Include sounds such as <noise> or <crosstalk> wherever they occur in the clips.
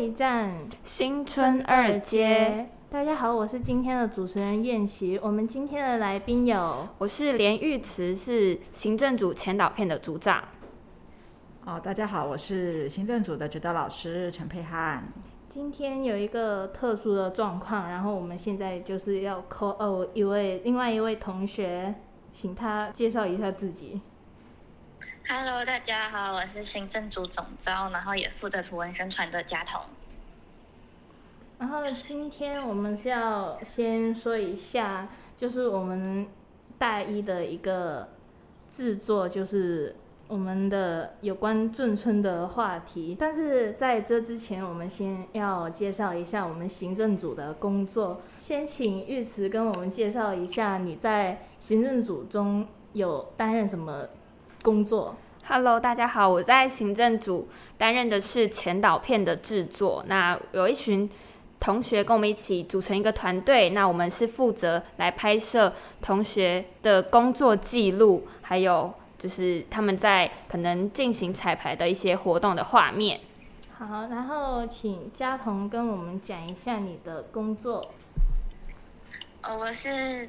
一站新春二街。大家好，我是今天的主持人燕琪。我们今天的来宾有，我是连玉慈，是行政组前导片的组长。哦，大家好，我是行政组的指导老师陈佩涵。今天有一个特殊的状况，然后我们现在就是要 call 哦一位另外一位同学，请他介绍一下自己。Hello，大家好，我是行政组总招，然后也负责图文宣传的佳彤。然后今天我们是要先说一下，就是我们大一的一个制作，就是我们的有关眷村的话题。但是在这之前，我们先要介绍一下我们行政组的工作。先请玉慈跟我们介绍一下你在行政组中有担任什么。工作，Hello，大家好，我在行政组担任的是前导片的制作。那有一群同学跟我们一起组成一个团队，那我们是负责来拍摄同学的工作记录，还有就是他们在可能进行彩排的一些活动的画面。好，然后请佳彤跟我们讲一下你的工作。呃，我是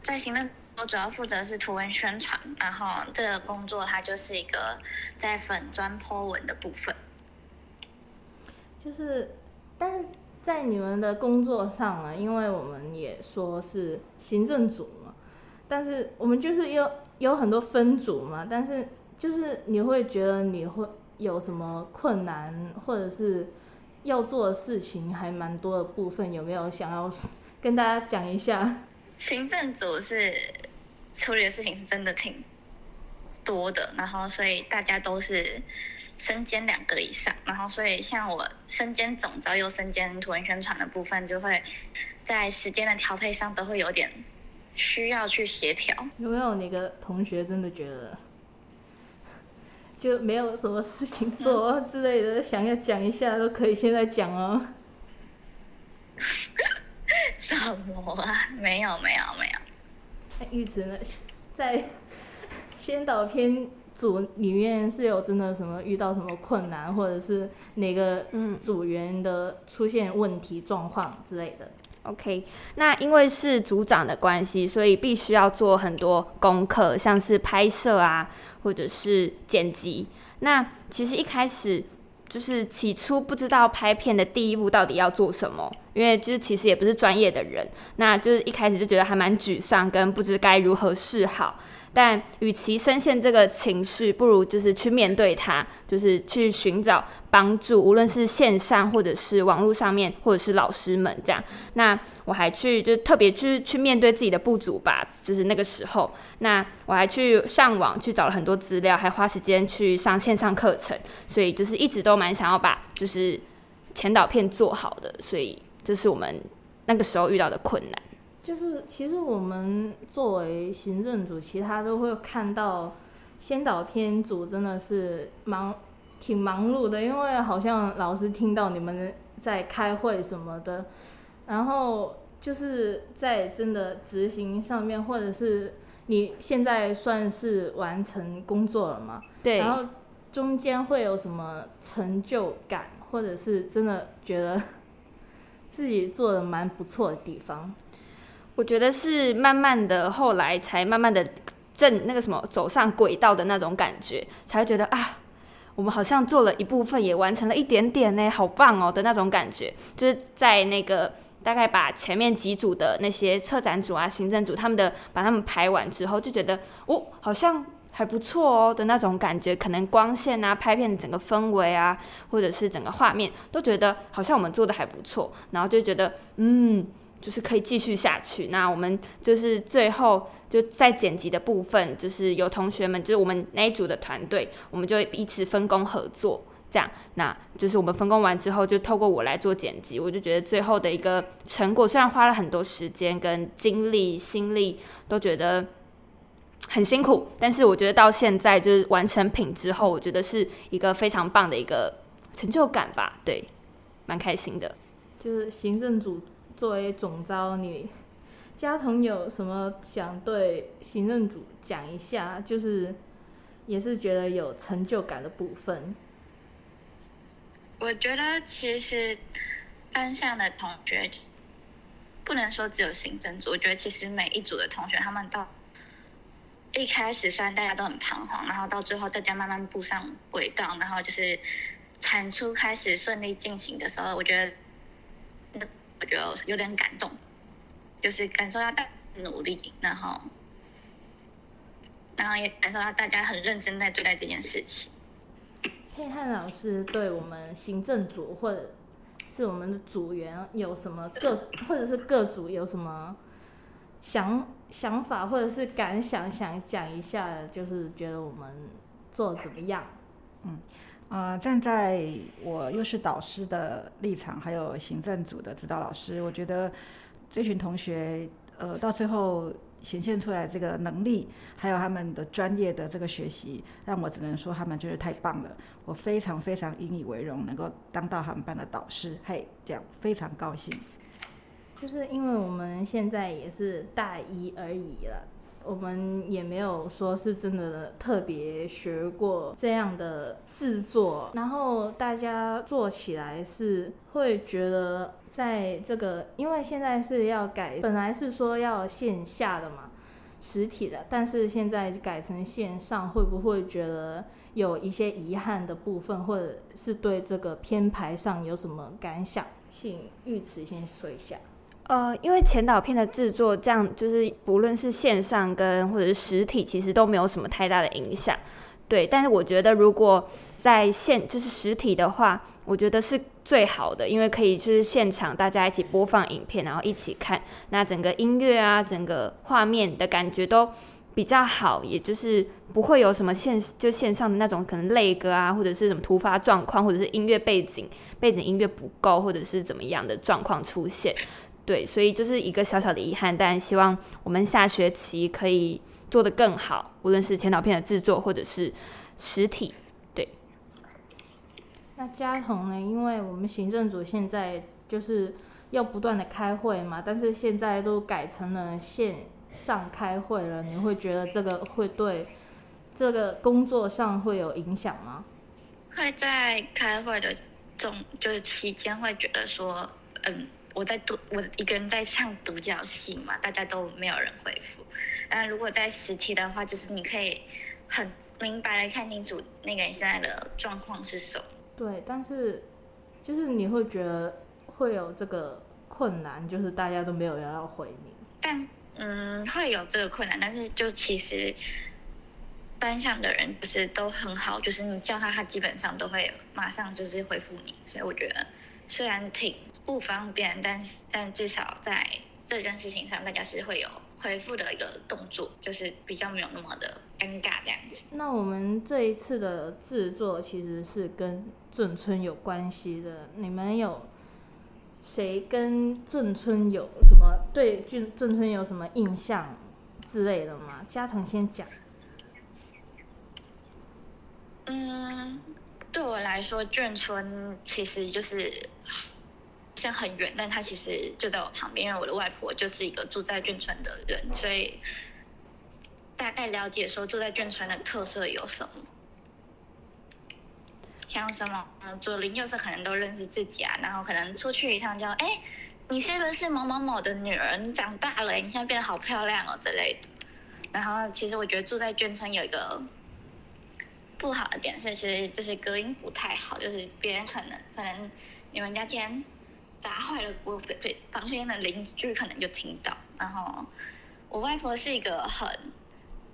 在行政。我主要负责是图文宣传，然后这个工作它就是一个在粉砖泼文的部分。就是，但是在你们的工作上啊，因为我们也说是行政组嘛，但是我们就是有有很多分组嘛，但是就是你会觉得你会有什么困难，或者是要做的事情还蛮多的部分，有没有想要 <laughs> 跟大家讲一下？行政组是处理的事情是真的挺多的，然后所以大家都是身兼两个以上，然后所以像我身兼总招又身兼图文宣传的部分，就会在时间的调配上都会有点需要去协调。有没有哪个同学真的觉得就没有什么事情 <laughs> 做之类的，想要讲一下都可以现在讲哦。<laughs> 什么啊？没有没有没有。那玉子呢？在先导片组里面是有真的什么遇到什么困难，或者是哪个组员的出现问题状况之类的？OK，那因为是组长的关系，所以必须要做很多功课，像是拍摄啊，或者是剪辑。那其实一开始。就是起初不知道拍片的第一步到底要做什么，因为就是其实也不是专业的人，那就是一开始就觉得还蛮沮丧，跟不知该如何是好。但与其深陷这个情绪，不如就是去面对它，就是去寻找帮助，无论是线上或者是网络上面，或者是老师们这样。那我还去就特别去去面对自己的不足吧，就是那个时候，那我还去上网去找了很多资料，还花时间去上线上课程，所以就是一直都蛮想要把就是前导片做好的，所以这是我们那个时候遇到的困难。就是其实我们作为行政组，其他都会看到先导片组真的是忙挺忙碌的，因为好像老师听到你们在开会什么的，然后就是在真的执行上面，或者是你现在算是完成工作了吗？对。然后中间会有什么成就感，或者是真的觉得 <laughs> 自己做的蛮不错的地方？我觉得是慢慢的，后来才慢慢的正那个什么走上轨道的那种感觉，才会觉得啊，我们好像做了一部分，也完成了一点点呢，好棒哦的那种感觉。就是在那个大概把前面几组的那些策展组啊、行政组他们的把他们排完之后，就觉得哦，好像还不错哦的那种感觉。可能光线啊、拍片整个氛围啊，或者是整个画面，都觉得好像我们做的还不错，然后就觉得嗯。就是可以继续下去。那我们就是最后就在剪辑的部分，就是有同学们，就是我们那一组的团队，我们就彼此分工合作，这样。那就是我们分工完之后，就透过我来做剪辑。我就觉得最后的一个成果，虽然花了很多时间跟精力、心力，都觉得很辛苦，但是我觉得到现在就是完成品之后，我觉得是一个非常棒的一个成就感吧。对，蛮开心的。就是行政组。作为总招，你家彤有什么想对行政组讲一下？就是也是觉得有成就感的部分。我觉得其实班上的同学不能说只有行政组，我觉得其实每一组的同学他们到一开始虽然大家都很彷徨，然后到最后大家慢慢步上轨道，然后就是产出开始顺利进行的时候，我觉得我觉得有点感动，就是感受到大家努力，然后然后也感受到大家很认真在对待这件事情。佩汉老师对我们行政组或者是我们的组员有什么各或者是各组有什么想想法或者是感想，想讲一下，就是觉得我们做的怎么样？呃，站在我又是导师的立场，还有行政组的指导老师，我觉得这群同学，呃，到最后显现出来这个能力，还有他们的专业的这个学习，让我只能说他们就是太棒了。我非常非常引以为荣，能够当到他们班的导师，嘿，这样非常高兴。就是因为我们现在也是大一而已了，我们也没有说是真的特别学过这样的制作，然后大家做起来是会觉得在这个，因为现在是要改，本来是说要线下的嘛，实体的，但是现在改成线上，会不会觉得有一些遗憾的部分，或者是对这个编排上有什么感想？请玉慈先说一下。呃，因为前导片的制作，这样就是不论是线上跟或者是实体，其实都没有什么太大的影响。对，但是我觉得如果在现就是实体的话，我觉得是最好的，因为可以就是现场大家一起播放影片，然后一起看，那整个音乐啊，整个画面的感觉都比较好，也就是不会有什么线就线上的那种可能泪歌啊，或者是什么突发状况，或者是音乐背景背景音乐不够，或者是怎么样的状况出现。对，所以就是一个小小的遗憾，但希望我们下学期可以做得更好，无论是前导片的制作或者是实体。对，那嘉彤呢？因为我们行政组现在就是要不断的开会嘛，但是现在都改成了线上开会了，你会觉得这个会对这个工作上会有影响吗？会在开会的中就是期间会觉得说，嗯，我在独我一个人在唱独角戏嘛，大家都没有人回复。但如果在实体的话，就是你可以很明白的看清楚那个人现在的状况是什么。对，但是就是你会觉得会有这个困难，就是大家都没有人要回你。但嗯，会有这个困难，但是就其实班上的人不是都很好，就是你叫他，他基本上都会马上就是回复你。所以我觉得虽然挺不方便，但是但至少在这件事情上，大家是会有回复的一个动作，就是比较没有那么的尴尬这样子。那我们这一次的制作其实是跟俊村有关系的，你们有谁跟俊村有什么对俊俊村有什么印象之类的吗？嘉彤先讲。嗯，对我来说，眷村其实就是像很远，但它其实就在我旁边，因为我的外婆就是一个住在眷村的人，所以大概了解说住在眷村的特色有什么。像什么，左邻右舍可能都认识自己啊，然后可能出去一趟就，哎，你是不是某某某的女儿？你长大了，你现在变得好漂亮哦之类的。然后，其实我觉得住在眷村有一个不好的点是，其实就是隔音不太好，就是别人可能可能你们家今天砸坏了我对房间的邻居可能就听到。然后我外婆是一个很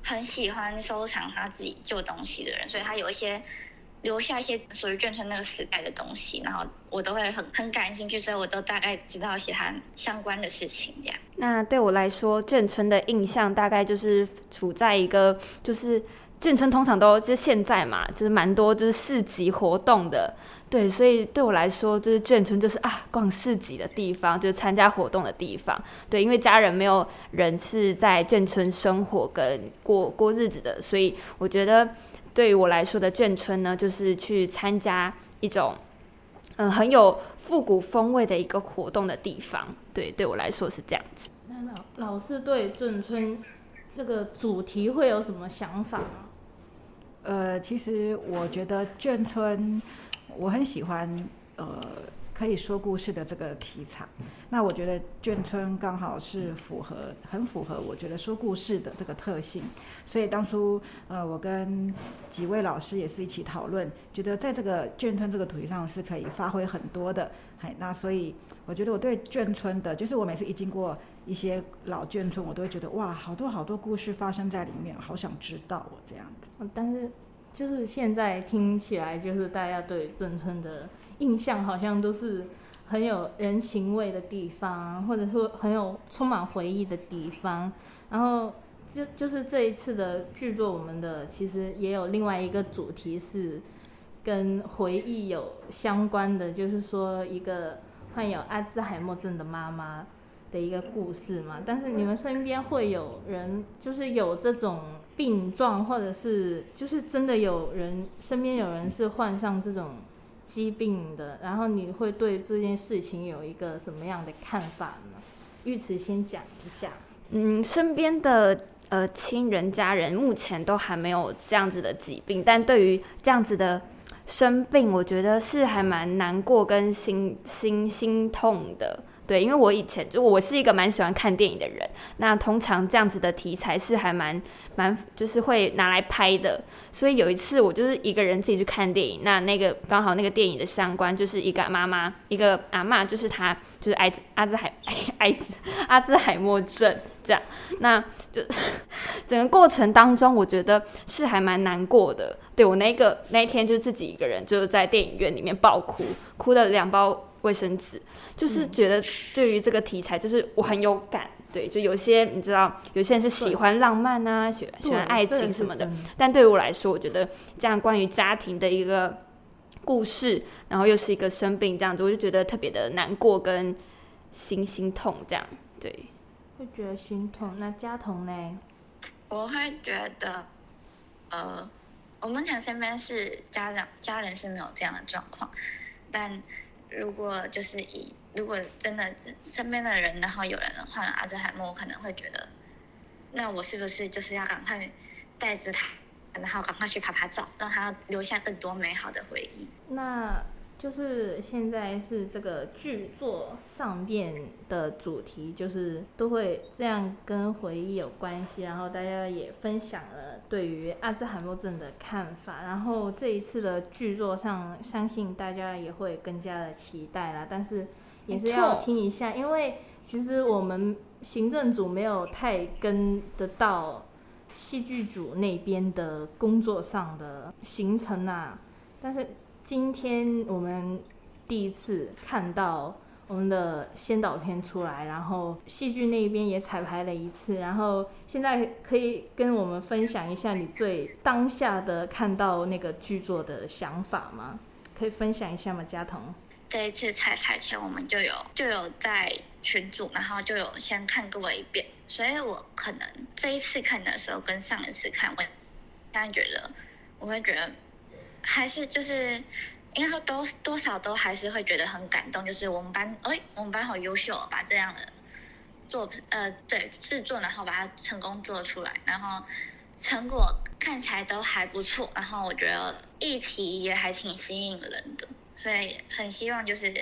很喜欢收藏她自己旧东西的人，所以她有一些留下一些属于眷村那个时代的东西，然后我都会很很感兴趣，所以我都大概知道一些她相关的事情这样。那对我来说，眷村的印象大概就是处在一个就是眷村通常都是现在嘛，就是蛮多就是市集活动的，对，所以对我来说，就是眷村就是啊逛市集的地方，就是参加活动的地方，对，因为家人没有人是在眷村生活跟过过日子的，所以我觉得对于我来说的眷村呢，就是去参加一种嗯很有复古风味的一个活动的地方，对，对我来说是这样子。那老老师对眷村这个主题会有什么想法吗？呃，其实我觉得眷村，我很喜欢呃可以说故事的这个题材。那我觉得眷村刚好是符合很符合我觉得说故事的这个特性，所以当初呃我跟几位老师也是一起讨论，觉得在这个眷村这个土地上是可以发挥很多的。哎，那所以我觉得我对眷村的，就是我每次一经过一些老眷村，我都会觉得哇，好多好多故事发生在里面，好想知道哦这样子。但是就是现在听起来，就是大家对郑村的印象好像都是很有人情味的地方，或者说很有充满回忆的地方。然后就就是这一次的剧作，我们的其实也有另外一个主题是。跟回忆有相关的，就是说一个患有阿兹海默症的妈妈的一个故事嘛。但是你们身边会有人，就是有这种病状，或者是就是真的有人身边有人是患上这种疾病的，然后你会对这件事情有一个什么样的看法呢？玉慈先讲一下。嗯，身边的呃亲人家人目前都还没有这样子的疾病，但对于这样子的。生病，我觉得是还蛮难过跟心心心痛的，对，因为我以前就我是一个蛮喜欢看电影的人，那通常这样子的题材是还蛮蛮就是会拿来拍的，所以有一次我就是一个人自己去看电影，那那个刚好那个电影的相关就是一个妈妈，一个阿妈，就是她就是艾滋阿兹海 <laughs> 艾滋阿兹海默症。这样，那就整个过程当中，我觉得是还蛮难过的。对我那个那一天，就自己一个人，就是在电影院里面爆哭，哭了两包卫生纸，就是觉得对于这个题材，就是我很有感。对，就有些你知道，有些人是喜欢浪漫啊，喜喜欢爱情什么的，但对于我来说，我觉得这样关于家庭的一个故事，然后又是一个生病这样子，我就觉得特别的难过跟心心痛这样，对。会觉得心痛，那家童呢？我会觉得，呃，我们讲身边是家长、家人是没有这样的状况，但如果就是以如果真的身边的人，然后有人患了阿兹海默，我可能会觉得，那我是不是就是要赶快带着他，然后赶快去拍拍照，让他留下更多美好的回忆？那。就是现在是这个剧作上面的主题，就是都会这样跟回忆有关系，然后大家也分享了对于阿兹海默症的看法，然后这一次的剧作上，相信大家也会更加的期待啦。但是也是要听一下，因为其实我们行政组没有太跟得到戏剧组那边的工作上的行程啊，但是。今天我们第一次看到我们的先导片出来，然后戏剧那边也彩排了一次，然后现在可以跟我们分享一下你最当下的看到那个剧作的想法吗？可以分享一下吗？佳彤，这一次彩排前我们就有就有在群组，然后就有先看过一遍，所以我可能这一次看的时候跟上一次看，我现在觉得我会觉得。还是就是，应该说多多少都还是会觉得很感动。就是我们班，哎，我们班好优秀，哦把这样的作呃对制作，然后把它成功做出来，然后成果看起来都还不错。然后我觉得议题也还挺吸引人的，所以很希望就是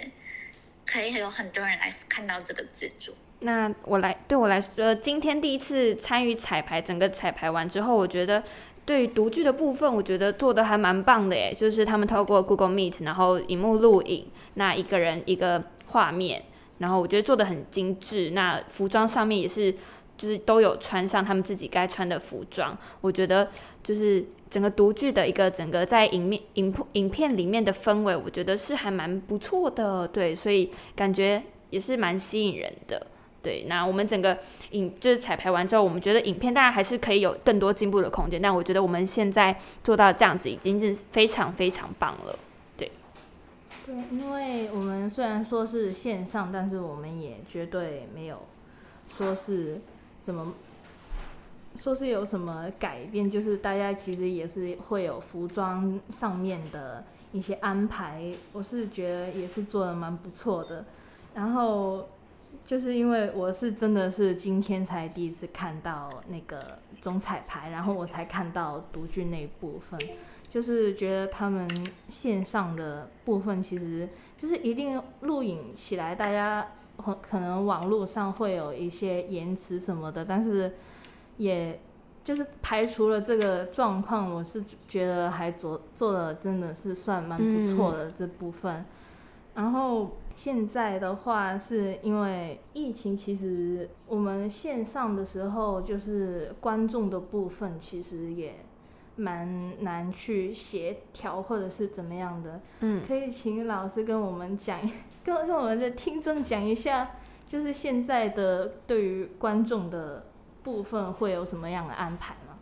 可以有很多人来看到这个制作。那我来对我来说，今天第一次参与彩排，整个彩排完之后，我觉得。对于独剧的部分，我觉得做的还蛮棒的耶，就是他们透过 Google Meet，然后荧幕录影，那一个人一个画面，然后我觉得做的很精致。那服装上面也是，就是都有穿上他们自己该穿的服装。我觉得就是整个独剧的一个整个在影面影影片里面的氛围，我觉得是还蛮不错的。对，所以感觉也是蛮吸引人的。对，那我们整个影就是彩排完之后，我们觉得影片当然还是可以有更多进步的空间，但我觉得我们现在做到这样子已经是非常非常棒了。对，对，因为我们虽然说是线上，但是我们也绝对没有说是什么，说是有什么改变，就是大家其实也是会有服装上面的一些安排，我是觉得也是做的蛮不错的，然后。就是因为我是真的是今天才第一次看到那个总彩排，然后我才看到独剧那一部分，就是觉得他们线上的部分其实就是一定录影起来，大家可可能网络上会有一些延迟什么的，但是也就是排除了这个状况，我是觉得还做做的真的是算蛮不错的这部分。然后现在的话，是因为疫情，其实我们线上的时候，就是观众的部分，其实也蛮难去协调或者是怎么样的。嗯，可以请老师跟我们讲，跟 <laughs> 跟我们的听众讲一下，就是现在的对于观众的部分会有什么样的安排吗？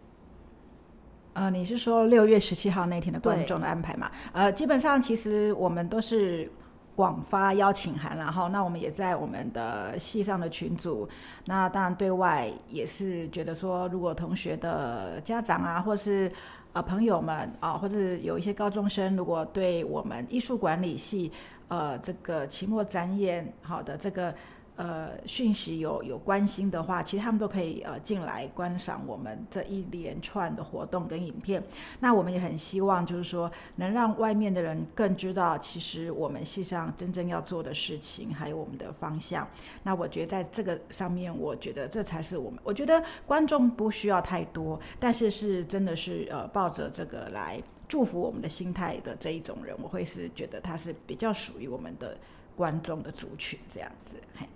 呃，你是说六月十七号那天的观众的安排嘛？呃，基本上其实我们都是。广发邀请函，然后那我们也在我们的系上的群组，那当然对外也是觉得说，如果同学的家长啊，或是呃朋友们啊，或者有一些高中生，如果对我们艺术管理系呃这个期末展演好的这个。呃，讯息有有关心的话，其实他们都可以呃进来观赏我们这一连串的活动跟影片。那我们也很希望，就是说能让外面的人更知道，其实我们系上真正要做的事情，还有我们的方向。那我觉得在这个上面，我觉得这才是我们。我觉得观众不需要太多，但是是真的是呃抱着这个来祝福我们的心态的这一种人，我会是觉得他是比较属于我们的观众的族群这样子。嘿。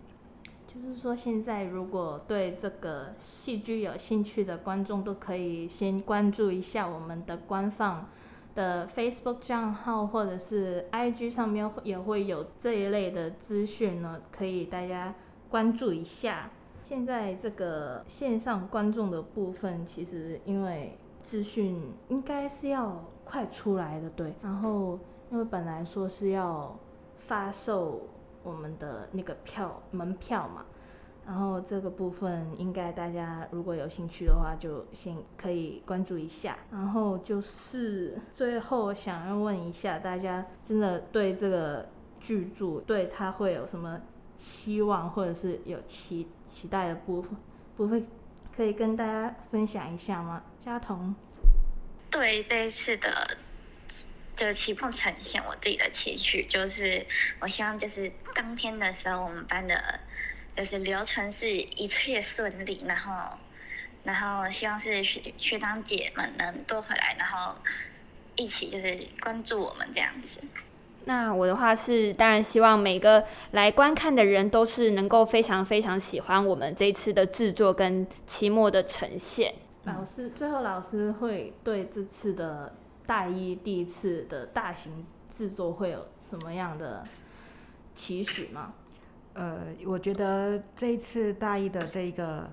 就是说，现在如果对这个戏剧有兴趣的观众，都可以先关注一下我们的官方的 Facebook 账号，或者是 IG 上面也会有这一类的资讯呢，可以大家关注一下。现在这个线上观众的部分，其实因为资讯应该是要快出来的，对。然后因为本来说是要发售。我们的那个票门票嘛，然后这个部分应该大家如果有兴趣的话，就先可以关注一下。然后就是最后想要问一下大家，真的对这个剧组对他会有什么期望，或者是有期期待的部分部分，可以跟大家分享一下吗？嘉彤，对这一次的。就期望呈现我自己的期许，就是我希望就是当天的时候，我们班的，就是流程是一切顺利，然后，然后希望是学学长姐们能多回来，然后一起就是关注我们这样子。那我的话是，当然希望每个来观看的人都是能够非常非常喜欢我们这一次的制作跟期末的呈现。老师，最后老师会对这次的。大一第一次的大型制作会有什么样的期许吗？呃，我觉得这一次大一的这一个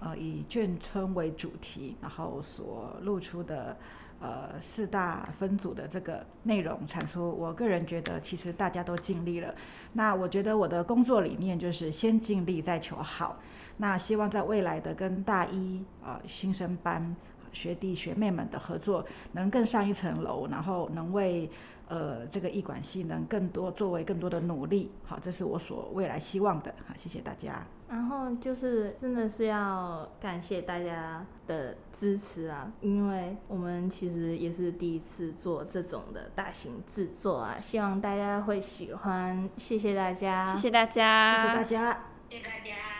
呃以眷村为主题，然后所露出的呃四大分组的这个内容产出，我个人觉得其实大家都尽力了。那我觉得我的工作理念就是先尽力再求好。那希望在未来的跟大一啊新生班。学弟学妹们的合作能更上一层楼，然后能为呃这个艺管系能更多作为更多的努力，好，这是我所未来希望的，好，谢谢大家。然后就是真的是要感谢大家的支持啊，因为我们其实也是第一次做这种的大型制作啊，希望大家会喜欢，谢谢大家，谢谢大家，谢谢大家，谢谢大家。